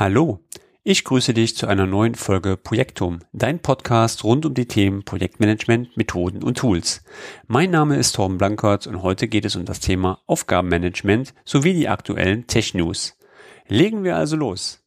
Hallo, ich grüße dich zu einer neuen Folge Projektum, dein Podcast rund um die Themen Projektmanagement, Methoden und Tools. Mein Name ist Torben Blankert und heute geht es um das Thema Aufgabenmanagement sowie die aktuellen Tech-News. Legen wir also los.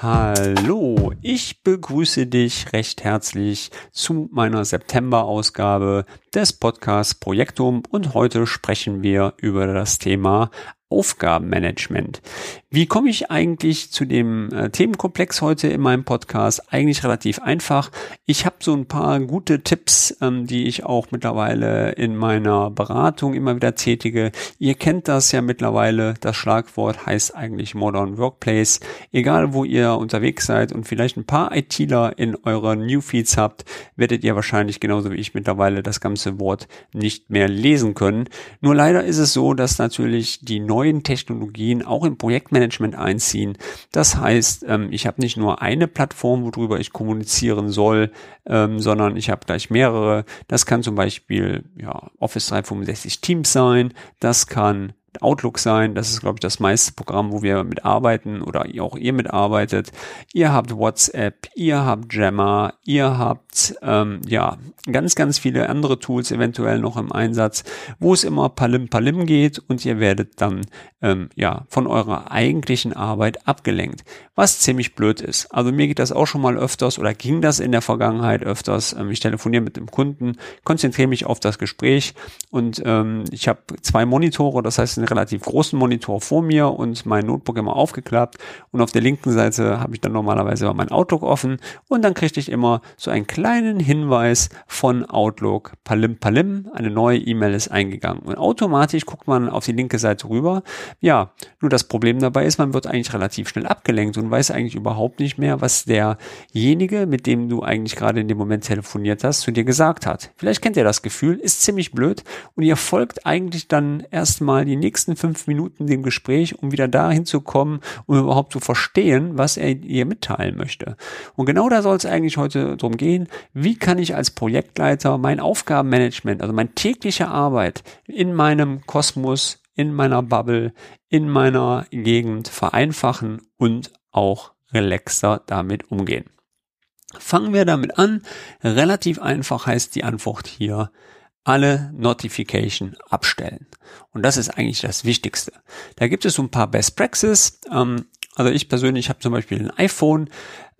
Hallo, ich begrüße dich recht herzlich zu meiner September-Ausgabe des Podcasts Projektum und heute sprechen wir über das Thema Aufgabenmanagement. Wie komme ich eigentlich zu dem äh, Themenkomplex heute in meinem Podcast? Eigentlich relativ einfach. Ich habe so ein paar gute Tipps, ähm, die ich auch mittlerweile in meiner Beratung immer wieder tätige. Ihr kennt das ja mittlerweile. Das Schlagwort heißt eigentlich Modern Workplace. Egal wo ihr unterwegs seid und vielleicht ein paar ITler in euren Newfeeds habt, werdet ihr wahrscheinlich genauso wie ich mittlerweile das ganze Wort nicht mehr lesen können. Nur leider ist es so, dass natürlich die neuen Technologien auch im Projektmanagement einziehen. Das heißt, ähm, ich habe nicht nur eine Plattform, worüber ich kommunizieren soll, ähm, sondern ich habe gleich mehrere. Das kann zum Beispiel ja, Office 365 Teams sein, das kann Outlook sein. Das ist, glaube ich, das meiste Programm, wo wir mitarbeiten oder auch ihr mitarbeitet. Ihr habt WhatsApp, ihr habt Jammer, ihr habt ähm, ja ganz, ganz viele andere Tools eventuell noch im Einsatz, wo es immer palim palim geht und ihr werdet dann ähm, ja von eurer eigentlichen Arbeit abgelenkt, was ziemlich blöd ist. Also mir geht das auch schon mal öfters oder ging das in der Vergangenheit öfters. Ähm, ich telefoniere mit dem Kunden, konzentriere mich auf das Gespräch und ähm, ich habe zwei Monitore, das heißt einen relativ großen Monitor vor mir und mein Notebook immer aufgeklappt und auf der linken Seite habe ich dann normalerweise mein Outlook offen und dann kriegte ich immer so einen kleinen Hinweis von Outlook, palim palim, eine neue E-Mail ist eingegangen und automatisch guckt man auf die linke Seite rüber. Ja, nur das Problem dabei ist, man wird eigentlich relativ schnell abgelenkt und weiß eigentlich überhaupt nicht mehr, was derjenige, mit dem du eigentlich gerade in dem Moment telefoniert hast, zu dir gesagt hat. Vielleicht kennt ihr das Gefühl, ist ziemlich blöd und ihr folgt eigentlich dann erstmal die nächsten fünf Minuten dem Gespräch, um wieder dahin zu kommen, um überhaupt zu verstehen, was er ihr mitteilen möchte. Und genau da soll es eigentlich heute drum gehen. Wie kann ich als Projektleiter mein Aufgabenmanagement, also meine tägliche Arbeit in meinem Kosmos, in meiner Bubble, in meiner Gegend vereinfachen und auch relaxer damit umgehen. Fangen wir damit an. Relativ einfach heißt die Antwort hier alle Notification abstellen. Und das ist eigentlich das Wichtigste. Da gibt es so ein paar Best Practices. Ähm, also ich persönlich habe zum Beispiel ein iPhone.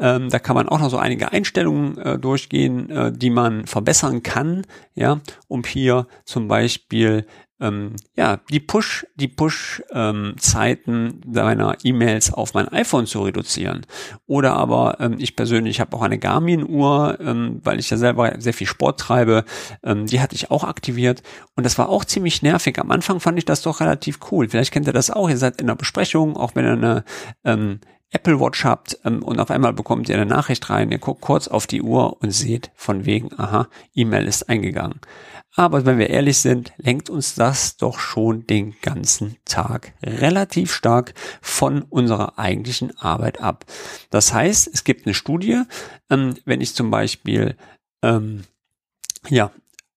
Ähm, da kann man auch noch so einige Einstellungen äh, durchgehen, äh, die man verbessern kann, ja, um hier zum Beispiel ähm, ja, die Push, die Push-Zeiten ähm, deiner E-Mails auf mein iPhone zu reduzieren. Oder aber ähm, ich persönlich habe auch eine Garmin-Uhr, ähm, weil ich ja selber sehr viel Sport treibe. Ähm, die hatte ich auch aktiviert und das war auch ziemlich nervig. Am Anfang fand ich das doch relativ cool. Vielleicht kennt ihr das auch. Ihr seid in einer Besprechung, auch wenn ihr eine ähm, Apple Watch habt ähm, und auf einmal bekommt ihr eine Nachricht rein, ihr guckt kurz auf die Uhr und seht von wegen, aha, E-Mail ist eingegangen. Aber wenn wir ehrlich sind, lenkt uns das doch schon den ganzen Tag relativ stark von unserer eigentlichen Arbeit ab. Das heißt, es gibt eine Studie, ähm, wenn ich zum Beispiel ähm, ja,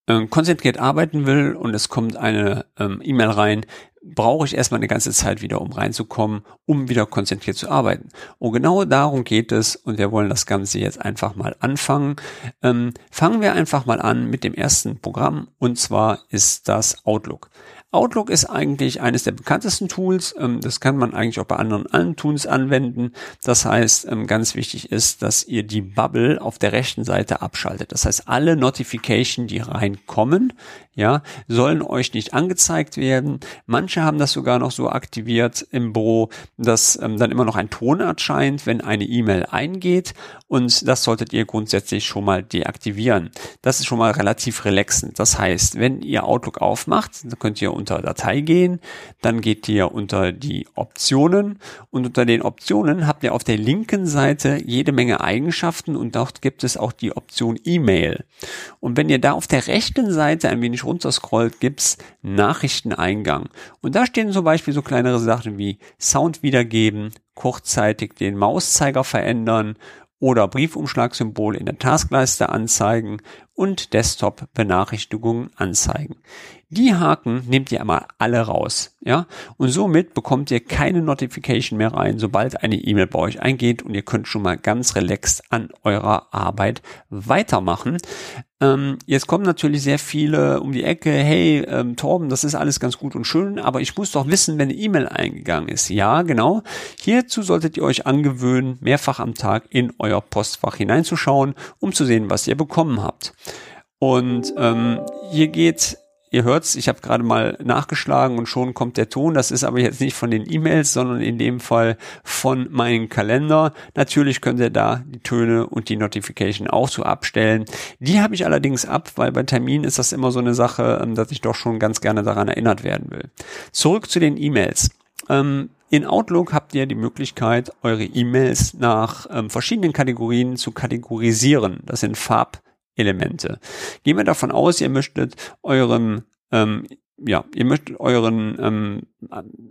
äh, konzentriert arbeiten will und es kommt eine ähm, E-Mail rein, brauche ich erstmal eine ganze Zeit wieder, um reinzukommen, um wieder konzentriert zu arbeiten. Und genau darum geht es und wir wollen das Ganze jetzt einfach mal anfangen. Ähm, fangen wir einfach mal an mit dem ersten Programm und zwar ist das Outlook. Outlook ist eigentlich eines der bekanntesten Tools. Ähm, das kann man eigentlich auch bei anderen, anderen Tools anwenden. Das heißt, ähm, ganz wichtig ist, dass ihr die Bubble auf der rechten Seite abschaltet. Das heißt, alle Notification, die reinkommen, ja, sollen euch nicht angezeigt werden. Manche haben das sogar noch so aktiviert im Büro, dass ähm, dann immer noch ein Ton erscheint, wenn eine E-Mail eingeht und das solltet ihr grundsätzlich schon mal deaktivieren. Das ist schon mal relativ relaxend. Das heißt, wenn ihr Outlook aufmacht, dann könnt ihr unter Datei gehen, dann geht ihr unter die Optionen und unter den Optionen habt ihr auf der linken Seite jede Menge Eigenschaften und dort gibt es auch die Option E-Mail. Und wenn ihr da auf der rechten Seite ein wenig runterscrollt, gibt's Nachrichteneingang. Und da stehen zum Beispiel so kleinere Sachen wie Sound wiedergeben, kurzzeitig den Mauszeiger verändern oder Briefumschlagsymbol in der Taskleiste anzeigen und Desktop-Benachrichtigungen anzeigen. Die Haken nehmt ihr einmal alle raus, ja, und somit bekommt ihr keine Notification mehr rein, sobald eine E-Mail bei euch eingeht und ihr könnt schon mal ganz relaxed an eurer Arbeit weitermachen. Ähm, jetzt kommen natürlich sehr viele um die Ecke, hey, ähm, Torben, das ist alles ganz gut und schön, aber ich muss doch wissen, wenn eine E-Mail eingegangen ist. Ja, genau. Hierzu solltet ihr euch angewöhnen, mehrfach am Tag in euer Postfach hineinzuschauen, um zu sehen, was ihr bekommen habt. Und ähm, hier geht Ihr hört's, ich habe gerade mal nachgeschlagen und schon kommt der Ton. Das ist aber jetzt nicht von den E-Mails, sondern in dem Fall von meinem Kalender. Natürlich könnt ihr da die Töne und die Notification auch so abstellen. Die habe ich allerdings ab, weil bei Terminen ist das immer so eine Sache, ähm, dass ich doch schon ganz gerne daran erinnert werden will. Zurück zu den E-Mails. Ähm, in Outlook habt ihr die Möglichkeit, eure E-Mails nach ähm, verschiedenen Kategorien zu kategorisieren. Das sind Farb Elemente. Gehen wir davon aus, ihr möchtet eurem ähm, ja, ihr möchtet euren ähm,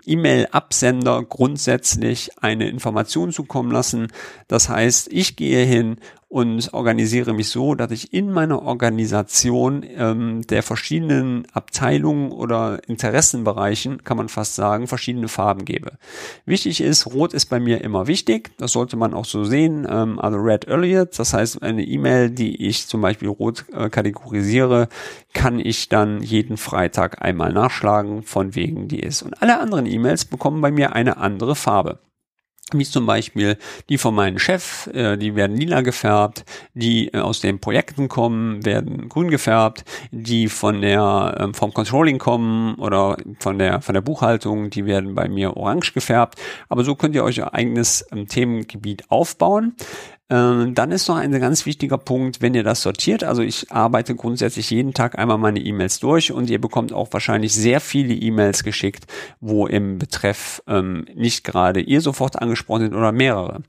E-Mail-Absender grundsätzlich eine Information zukommen lassen. Das heißt, ich gehe hin und organisiere mich so, dass ich in meiner Organisation ähm, der verschiedenen Abteilungen oder Interessenbereichen, kann man fast sagen, verschiedene Farben gebe. Wichtig ist, Rot ist bei mir immer wichtig, das sollte man auch so sehen, ähm, also Red Elliot, das heißt eine E-Mail, die ich zum Beispiel rot äh, kategorisiere, kann ich dann jeden Freitag einmal nachschlagen, von wegen die ist. Und alle anderen E-Mails bekommen bei mir eine andere Farbe wie zum Beispiel die von meinem Chef, äh, die werden lila gefärbt, die äh, aus den Projekten kommen, werden grün gefärbt, die von der ähm, vom Controlling kommen oder von der von der Buchhaltung, die werden bei mir orange gefärbt. Aber so könnt ihr euch euer eigenes ähm, Themengebiet aufbauen. Ähm, dann ist noch ein ganz wichtiger Punkt, wenn ihr das sortiert. Also ich arbeite grundsätzlich jeden Tag einmal meine E-Mails durch und ihr bekommt auch wahrscheinlich sehr viele E-Mails geschickt, wo im Betreff ähm, nicht gerade ihr sofort angesprochen sind oder mehrere.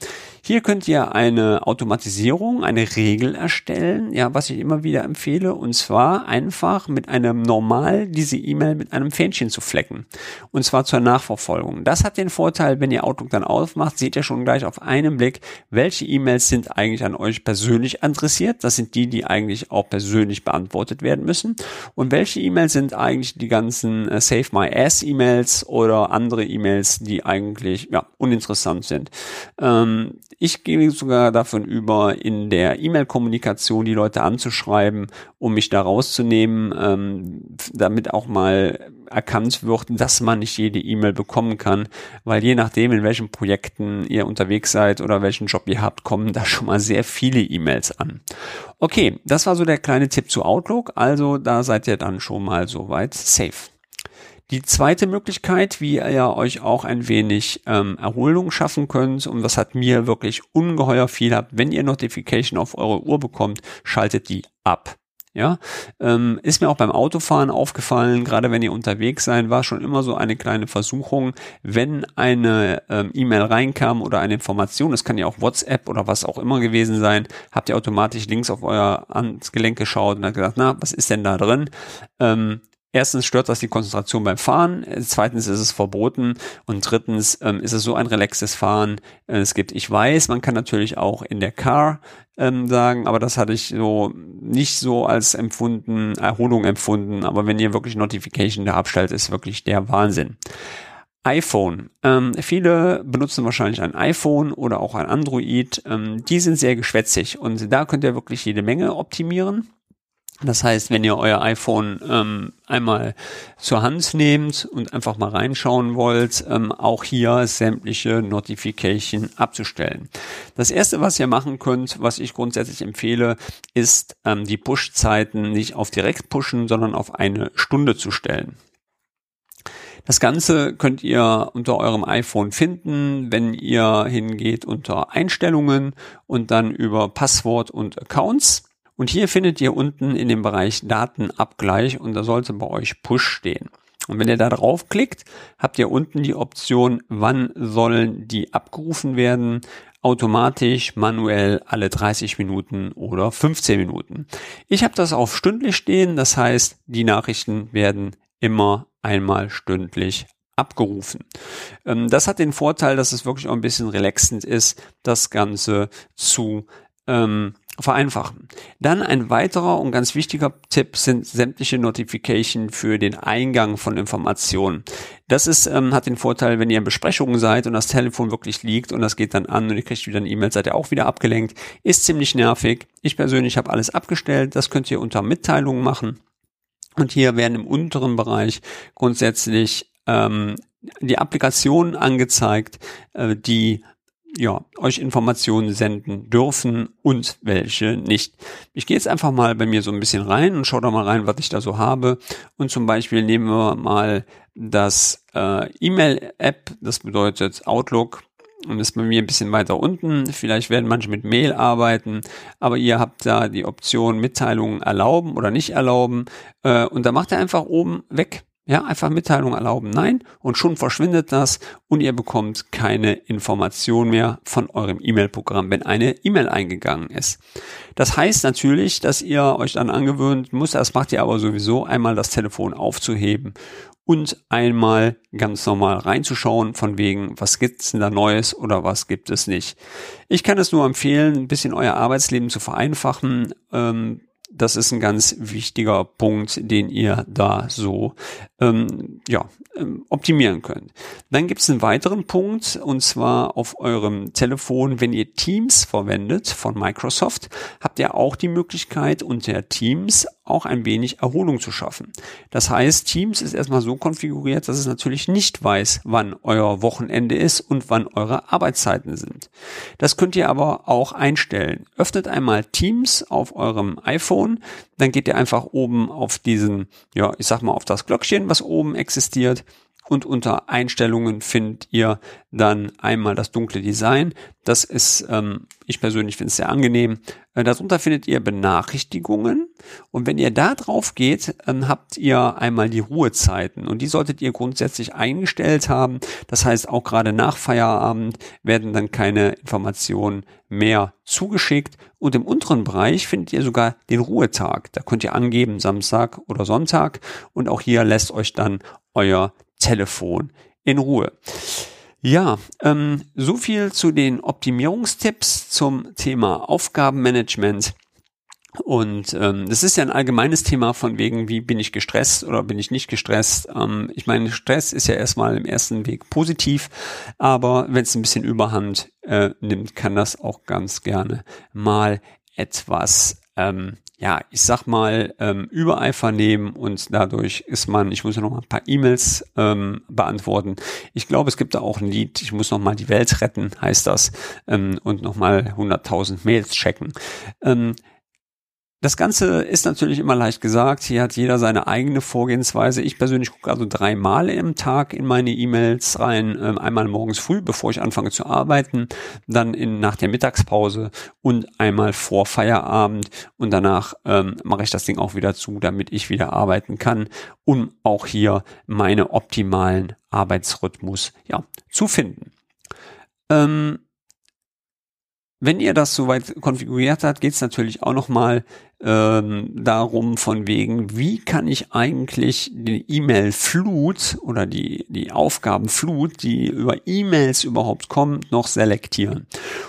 Hier könnt ihr eine Automatisierung, eine Regel erstellen, ja, was ich immer wieder empfehle, und zwar einfach mit einem Normal diese E-Mail mit einem Fähnchen zu flecken. Und zwar zur Nachverfolgung. Das hat den Vorteil, wenn ihr Outlook dann aufmacht, seht ihr schon gleich auf einen Blick, welche E-Mails sind eigentlich an euch persönlich adressiert. Das sind die, die eigentlich auch persönlich beantwortet werden müssen. Und welche E-Mails sind eigentlich die ganzen äh, Save My Ass E-Mails oder andere E-Mails, die eigentlich ja, uninteressant sind. Ähm, ich gehe sogar davon über, in der E-Mail-Kommunikation die Leute anzuschreiben, um mich da rauszunehmen, ähm, damit auch mal erkannt wird, dass man nicht jede E-Mail bekommen kann, weil je nachdem, in welchen Projekten ihr unterwegs seid oder welchen Job ihr habt, kommen da schon mal sehr viele E-Mails an. Okay, das war so der kleine Tipp zu Outlook, also da seid ihr dann schon mal soweit safe. Die zweite Möglichkeit, wie ihr euch auch ein wenig ähm, Erholung schaffen könnt, und das hat mir wirklich ungeheuer viel ab, wenn ihr Notification auf eure Uhr bekommt, schaltet die ab. Ja, ähm, ist mir auch beim Autofahren aufgefallen, gerade wenn ihr unterwegs seid, war schon immer so eine kleine Versuchung, wenn eine ähm, E-Mail reinkam oder eine Information, das kann ja auch WhatsApp oder was auch immer gewesen sein, habt ihr automatisch links auf euer Handgelenk geschaut und habt gesagt, na, was ist denn da drin? Ähm, Erstens stört das die Konzentration beim Fahren, zweitens ist es verboten und drittens ähm, ist es so ein relaxes Fahren. Äh, es gibt, ich weiß, man kann natürlich auch in der Car ähm, sagen, aber das hatte ich so nicht so als empfunden, Erholung empfunden. Aber wenn ihr wirklich Notification da abstellt, ist wirklich der Wahnsinn iPhone. Ähm, viele benutzen wahrscheinlich ein iPhone oder auch ein Android. Ähm, die sind sehr geschwätzig und da könnt ihr wirklich jede Menge optimieren. Das heißt, wenn ihr euer iPhone ähm, einmal zur Hand nehmt und einfach mal reinschauen wollt, ähm, auch hier sämtliche Notification abzustellen. Das erste, was ihr machen könnt, was ich grundsätzlich empfehle, ist ähm, die Push-Zeiten nicht auf direkt pushen, sondern auf eine Stunde zu stellen. Das Ganze könnt ihr unter eurem iPhone finden, wenn ihr hingeht unter Einstellungen und dann über Passwort und Accounts. Und hier findet ihr unten in dem Bereich Datenabgleich und da sollte bei euch Push stehen. Und wenn ihr da draufklickt, habt ihr unten die Option, wann sollen die abgerufen werden, automatisch, manuell alle 30 Minuten oder 15 Minuten. Ich habe das auf stündlich stehen, das heißt, die Nachrichten werden immer einmal stündlich abgerufen. Ähm, das hat den Vorteil, dass es wirklich auch ein bisschen relaxend ist, das Ganze zu ähm, vereinfachen. Dann ein weiterer und ganz wichtiger Tipp sind sämtliche Notification für den Eingang von Informationen. Das ist, ähm, hat den Vorteil, wenn ihr in Besprechungen seid und das Telefon wirklich liegt und das geht dann an und ihr kriegt wieder eine E-Mail, seid ihr auch wieder abgelenkt. Ist ziemlich nervig. Ich persönlich habe alles abgestellt. Das könnt ihr unter Mitteilungen machen. Und hier werden im unteren Bereich grundsätzlich ähm, die Applikationen angezeigt, äh, die ja, euch Informationen senden dürfen und welche nicht. Ich gehe jetzt einfach mal bei mir so ein bisschen rein und schaue da mal rein, was ich da so habe. Und zum Beispiel nehmen wir mal das äh, E-Mail-App, das bedeutet Outlook und ist bei mir ein bisschen weiter unten. Vielleicht werden manche mit Mail arbeiten, aber ihr habt da die Option Mitteilungen erlauben oder nicht erlauben. Äh, und da macht er einfach oben weg. Ja, einfach Mitteilung erlauben, nein, und schon verschwindet das und ihr bekommt keine Information mehr von eurem E-Mail-Programm, wenn eine E-Mail eingegangen ist. Das heißt natürlich, dass ihr euch dann angewöhnt muss, das macht ihr aber sowieso, einmal das Telefon aufzuheben und einmal ganz normal reinzuschauen, von wegen, was gibt's denn da Neues oder was gibt es nicht. Ich kann es nur empfehlen, ein bisschen euer Arbeitsleben zu vereinfachen. Ähm, das ist ein ganz wichtiger Punkt, den ihr da so ähm, ja, ähm, optimieren könnt. Dann gibt es einen weiteren Punkt und zwar auf eurem Telefon, wenn ihr Teams verwendet von Microsoft, habt ihr auch die Möglichkeit unter Teams auch ein wenig Erholung zu schaffen. Das heißt, Teams ist erstmal so konfiguriert, dass es natürlich nicht weiß, wann euer Wochenende ist und wann eure Arbeitszeiten sind. Das könnt ihr aber auch einstellen. Öffnet einmal Teams auf eurem iPhone, dann geht ihr einfach oben auf diesen, ja, ich sag mal auf das Glöckchen, was oben existiert und unter Einstellungen findet ihr dann einmal das dunkle Design. Das ist, ähm, ich persönlich finde es sehr angenehm. Äh, darunter findet ihr Benachrichtigungen und wenn ihr da drauf geht, dann habt ihr einmal die Ruhezeiten und die solltet ihr grundsätzlich eingestellt haben. Das heißt, auch gerade nach Feierabend werden dann keine Informationen mehr zugeschickt und im unteren Bereich findet ihr sogar den Ruhetag. Da könnt ihr angeben Samstag oder Sonntag und auch hier lässt euch dann euer Telefon in Ruhe. Ja, ähm, so viel zu den Optimierungstipps zum Thema Aufgabenmanagement. Und ähm, das ist ja ein allgemeines Thema von wegen, wie bin ich gestresst oder bin ich nicht gestresst. Ähm, ich meine, Stress ist ja erstmal im ersten Weg positiv, aber wenn es ein bisschen Überhand äh, nimmt, kann das auch ganz gerne mal etwas ähm, ja, ich sag mal, ähm, Übereifer nehmen und dadurch ist man, ich muss noch mal ein paar E-Mails ähm, beantworten. Ich glaube, es gibt da auch ein Lied, ich muss noch mal die Welt retten, heißt das, ähm, und noch mal 100.000 Mails checken. Ähm, das Ganze ist natürlich immer leicht gesagt. Hier hat jeder seine eigene Vorgehensweise. Ich persönlich gucke also dreimal im Tag in meine E-Mails rein. Ähm, einmal morgens früh, bevor ich anfange zu arbeiten, dann in, nach der Mittagspause und einmal vor Feierabend. Und danach ähm, mache ich das Ding auch wieder zu, damit ich wieder arbeiten kann, um auch hier meine optimalen Arbeitsrhythmus ja, zu finden. Ähm, wenn ihr das soweit konfiguriert habt, geht es natürlich auch nochmal ähm, darum, von wegen, wie kann ich eigentlich die E-Mail-Flut oder die, die Aufgabenflut, die über E-Mails überhaupt kommt, noch selektieren.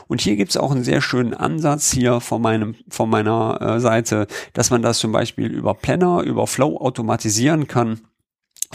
Und hier gibt es auch einen sehr schönen Ansatz hier von, meinem, von meiner äh, Seite, dass man das zum Beispiel über Planner, über Flow automatisieren kann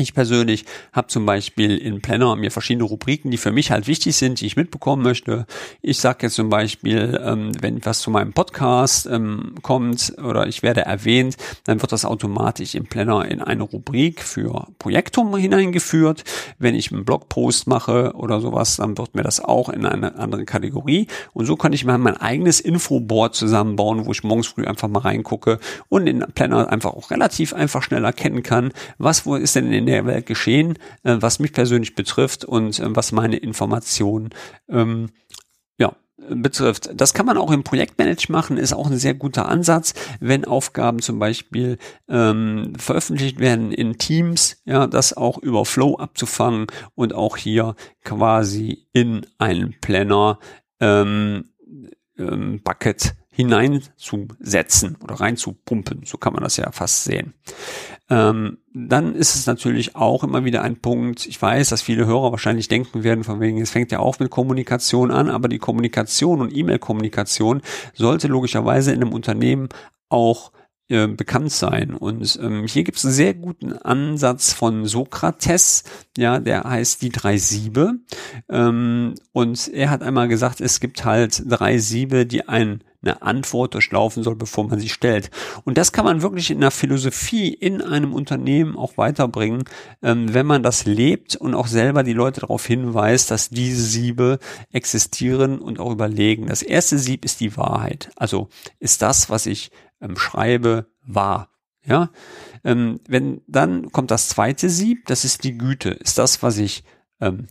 ich persönlich habe zum Beispiel in Planner mir verschiedene Rubriken, die für mich halt wichtig sind, die ich mitbekommen möchte. Ich sage jetzt zum Beispiel, ähm, wenn was zu meinem Podcast ähm, kommt oder ich werde erwähnt, dann wird das automatisch im Planner in eine Rubrik für Projektum hineingeführt. Wenn ich einen Blogpost mache oder sowas, dann wird mir das auch in eine andere Kategorie. Und so kann ich mal mein eigenes Infoboard zusammenbauen, wo ich morgens früh einfach mal reingucke und in Planner einfach auch relativ einfach schnell erkennen kann, was wo ist denn in der Welt geschehen, äh, was mich persönlich betrifft und äh, was meine Informationen ähm, ja, betrifft. Das kann man auch im Projektmanage machen, ist auch ein sehr guter Ansatz, wenn Aufgaben zum Beispiel ähm, veröffentlicht werden in Teams, ja, das auch über Flow abzufangen und auch hier quasi in einen Planner ähm, ähm, Bucket hineinzusetzen oder reinzupumpen. So kann man das ja fast sehen. Ähm, dann ist es natürlich auch immer wieder ein Punkt. Ich weiß, dass viele Hörer wahrscheinlich denken werden, von wegen, es fängt ja auch mit Kommunikation an, aber die Kommunikation und E-Mail-Kommunikation sollte logischerweise in einem Unternehmen auch äh, bekannt sein. Und ähm, hier gibt es einen sehr guten Ansatz von Sokrates, ja, der heißt die drei Siebe. Ähm, und er hat einmal gesagt, es gibt halt drei Siebe, die ein eine Antwort durchlaufen soll, bevor man sie stellt. Und das kann man wirklich in der Philosophie in einem Unternehmen auch weiterbringen, ähm, wenn man das lebt und auch selber die Leute darauf hinweist, dass diese Siebe existieren und auch überlegen. Das erste Sieb ist die Wahrheit. Also ist das, was ich ähm, schreibe, wahr. Ja, ähm, wenn dann kommt das zweite Sieb, das ist die Güte. Ist das, was ich ähm,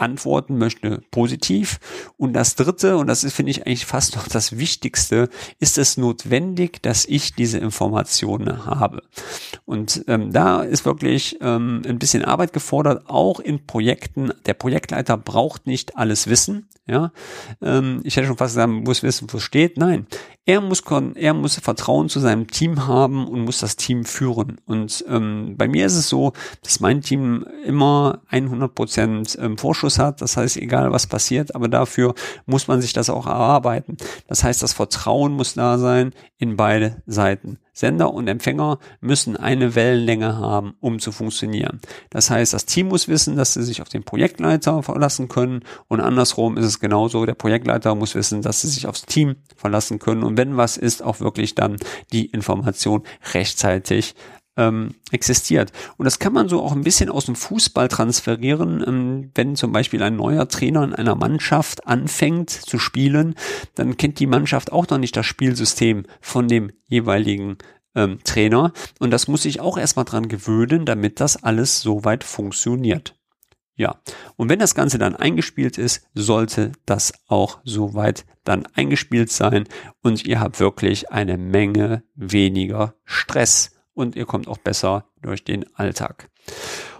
antworten möchte, positiv. Und das dritte, und das ist, finde ich, eigentlich fast noch das Wichtigste, ist es notwendig, dass ich diese Informationen habe. Und ähm, da ist wirklich ähm, ein bisschen Arbeit gefordert, auch in Projekten. Der Projektleiter braucht nicht alles wissen. Ja, ähm, ich hätte schon fast gesagt, muss wissen, wo es steht. Nein, er muss, er muss Vertrauen zu seinem Team haben und muss das Team führen. Und ähm, bei mir ist es so, dass mein Team immer 100 Prozent ähm, Vorschuss hat. Das heißt, egal was passiert, aber dafür muss man sich das auch erarbeiten. Das heißt, das Vertrauen muss da sein in beide Seiten. Sender und Empfänger müssen eine Wellenlänge haben, um zu funktionieren. Das heißt, das Team muss wissen, dass sie sich auf den Projektleiter verlassen können und andersrum ist es genauso. Der Projektleiter muss wissen, dass sie sich aufs Team verlassen können und wenn was ist, auch wirklich dann die Information rechtzeitig ähm, existiert. Und das kann man so auch ein bisschen aus dem Fußball transferieren. Ähm, wenn zum Beispiel ein neuer Trainer in einer Mannschaft anfängt zu spielen, dann kennt die Mannschaft auch noch nicht das Spielsystem von dem jeweiligen ähm, Trainer. Und das muss sich auch erstmal dran gewöhnen, damit das alles soweit funktioniert. Ja, und wenn das Ganze dann eingespielt ist, sollte das auch soweit dann eingespielt sein und ihr habt wirklich eine Menge weniger Stress und ihr kommt auch besser durch den Alltag.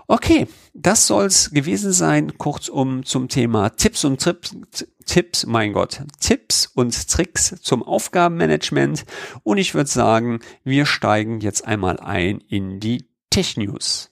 Okay, das soll's gewesen sein. Kurzum zum Thema Tipps und Trips, Tipps, mein Gott, Tipps und Tricks zum Aufgabenmanagement. Und ich würde sagen, wir steigen jetzt einmal ein in die Tech News.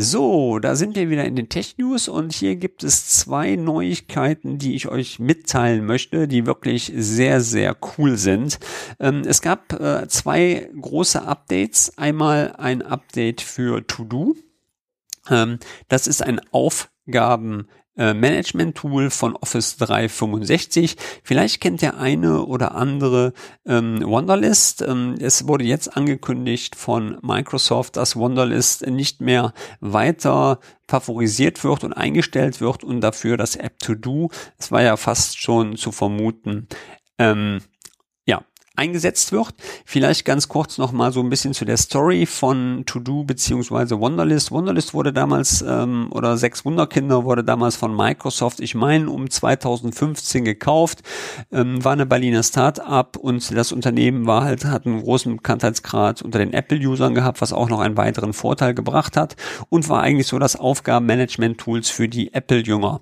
So, da sind wir wieder in den Tech News und hier gibt es zwei Neuigkeiten, die ich euch mitteilen möchte, die wirklich sehr, sehr cool sind. Ähm, es gab äh, zwei große Updates. Einmal ein Update für To-Do. Ähm, das ist ein Aufgaben äh, Management-Tool von Office 365. Vielleicht kennt der eine oder andere ähm, Wonderlist. Ähm, es wurde jetzt angekündigt von Microsoft, dass Wonderlist nicht mehr weiter favorisiert wird und eingestellt wird und dafür das App To Do, es war ja fast schon zu vermuten, ähm, eingesetzt wird. Vielleicht ganz kurz noch mal so ein bisschen zu der Story von To-Do beziehungsweise Wunderlist. Wunderlist wurde damals ähm, oder sechs Wunderkinder wurde damals von Microsoft, ich meine um 2015 gekauft, ähm, war eine Berliner Start-up und das Unternehmen war halt hat einen großen Bekanntheitsgrad unter den Apple-Usern gehabt, was auch noch einen weiteren Vorteil gebracht hat und war eigentlich so das Aufgabenmanagement-Tools für die Apple-Jünger.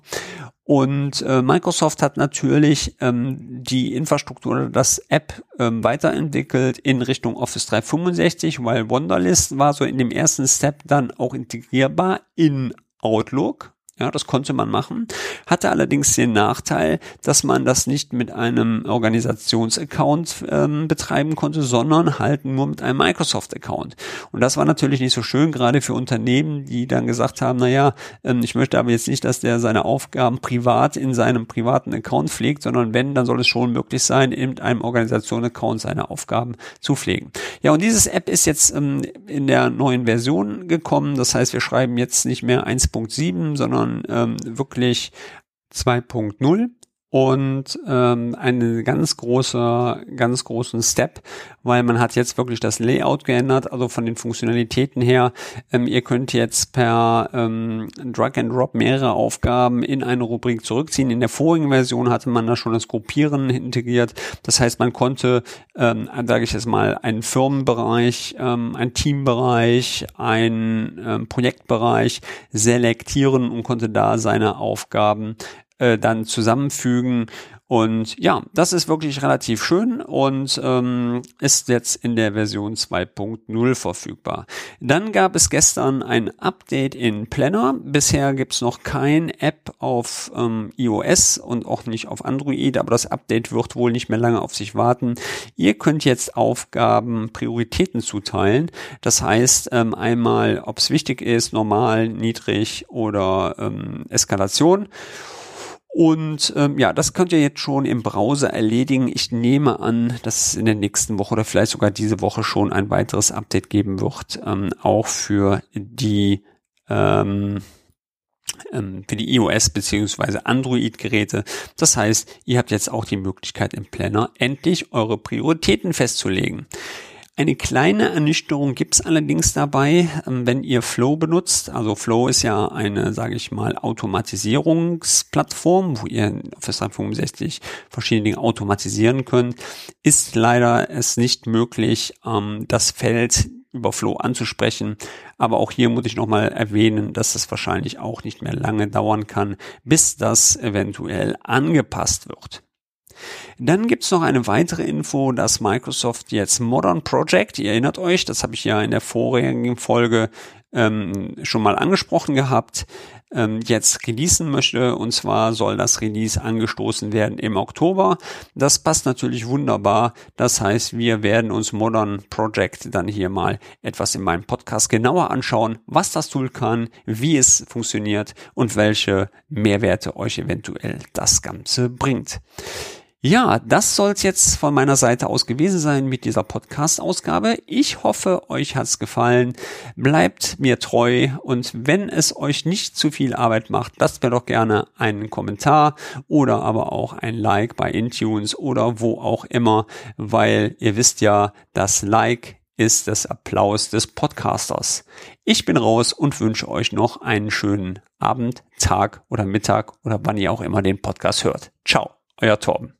Und äh, Microsoft hat natürlich ähm, die Infrastruktur, das App ähm, weiterentwickelt in Richtung Office 365, weil Wunderlist war so in dem ersten Step dann auch integrierbar in Outlook. Ja, das konnte man machen, hatte allerdings den Nachteil, dass man das nicht mit einem Organisationsaccount ähm, betreiben konnte, sondern halt nur mit einem Microsoft-Account. Und das war natürlich nicht so schön, gerade für Unternehmen, die dann gesagt haben, naja, ähm, ich möchte aber jetzt nicht, dass der seine Aufgaben privat in seinem privaten Account pflegt, sondern wenn, dann soll es schon möglich sein, in einem Organisationsaccount seine Aufgaben zu pflegen. Ja, und dieses App ist jetzt ähm, in der neuen Version gekommen. Das heißt, wir schreiben jetzt nicht mehr 1.7, sondern sondern ähm, wirklich 2.0 und ähm, einen ganz großer, ganz großen Step, weil man hat jetzt wirklich das Layout geändert, also von den Funktionalitäten her. Ähm, ihr könnt jetzt per ähm, Drag and Drop mehrere Aufgaben in eine Rubrik zurückziehen. In der vorigen Version hatte man da schon das Gruppieren integriert. Das heißt, man konnte, ähm, sage ich jetzt mal, einen Firmenbereich, ähm, einen Teambereich, einen ähm, Projektbereich selektieren und konnte da seine Aufgaben äh, dann zusammenfügen. Und ja, das ist wirklich relativ schön und ähm, ist jetzt in der Version 2.0 verfügbar. Dann gab es gestern ein Update in Planner. Bisher gibt's noch kein App auf ähm, iOS und auch nicht auf Android, aber das Update wird wohl nicht mehr lange auf sich warten. Ihr könnt jetzt Aufgaben Prioritäten zuteilen. Das heißt ähm, einmal, ob es wichtig ist, normal, niedrig oder ähm, Eskalation. Und ähm, ja, das könnt ihr jetzt schon im Browser erledigen. Ich nehme an, dass es in der nächsten Woche oder vielleicht sogar diese Woche schon ein weiteres Update geben wird, ähm, auch für die ähm, ähm für die iOS beziehungsweise Android-Geräte. Das heißt, ihr habt jetzt auch die Möglichkeit im Planner endlich eure Prioritäten festzulegen. Eine kleine Ernüchterung gibt's allerdings dabei, ähm, wenn ihr Flow benutzt. Also Flow ist ja eine, sage ich mal, Automatisierungsplattform, wo ihr Office 365 verschiedene Dinge automatisieren könnt. Ist leider es nicht möglich, ähm, das Feld über Flow anzusprechen. Aber auch hier muss ich nochmal erwähnen, dass es wahrscheinlich auch nicht mehr lange dauern kann, bis das eventuell angepasst wird. Dann gibt's noch eine weitere Info, dass Microsoft jetzt Modern Project, ihr erinnert euch, das habe ich ja in der vorigen Folge ähm, schon mal angesprochen gehabt, ähm, jetzt releasen möchte. Und zwar soll das Release angestoßen werden im Oktober. Das passt natürlich wunderbar. Das heißt, wir werden uns Modern Project dann hier mal etwas in meinem Podcast genauer anschauen, was das Tool kann, wie es funktioniert und welche Mehrwerte euch eventuell das Ganze bringt. Ja, das soll es jetzt von meiner Seite aus gewesen sein mit dieser Podcast-Ausgabe. Ich hoffe, euch hat's gefallen. Bleibt mir treu und wenn es euch nicht zu viel Arbeit macht, lasst mir doch gerne einen Kommentar oder aber auch ein Like bei Intunes oder wo auch immer, weil ihr wisst ja, das Like ist das Applaus des Podcasters. Ich bin raus und wünsche euch noch einen schönen Abend, Tag oder Mittag oder wann ihr auch immer den Podcast hört. Ciao, euer Torben.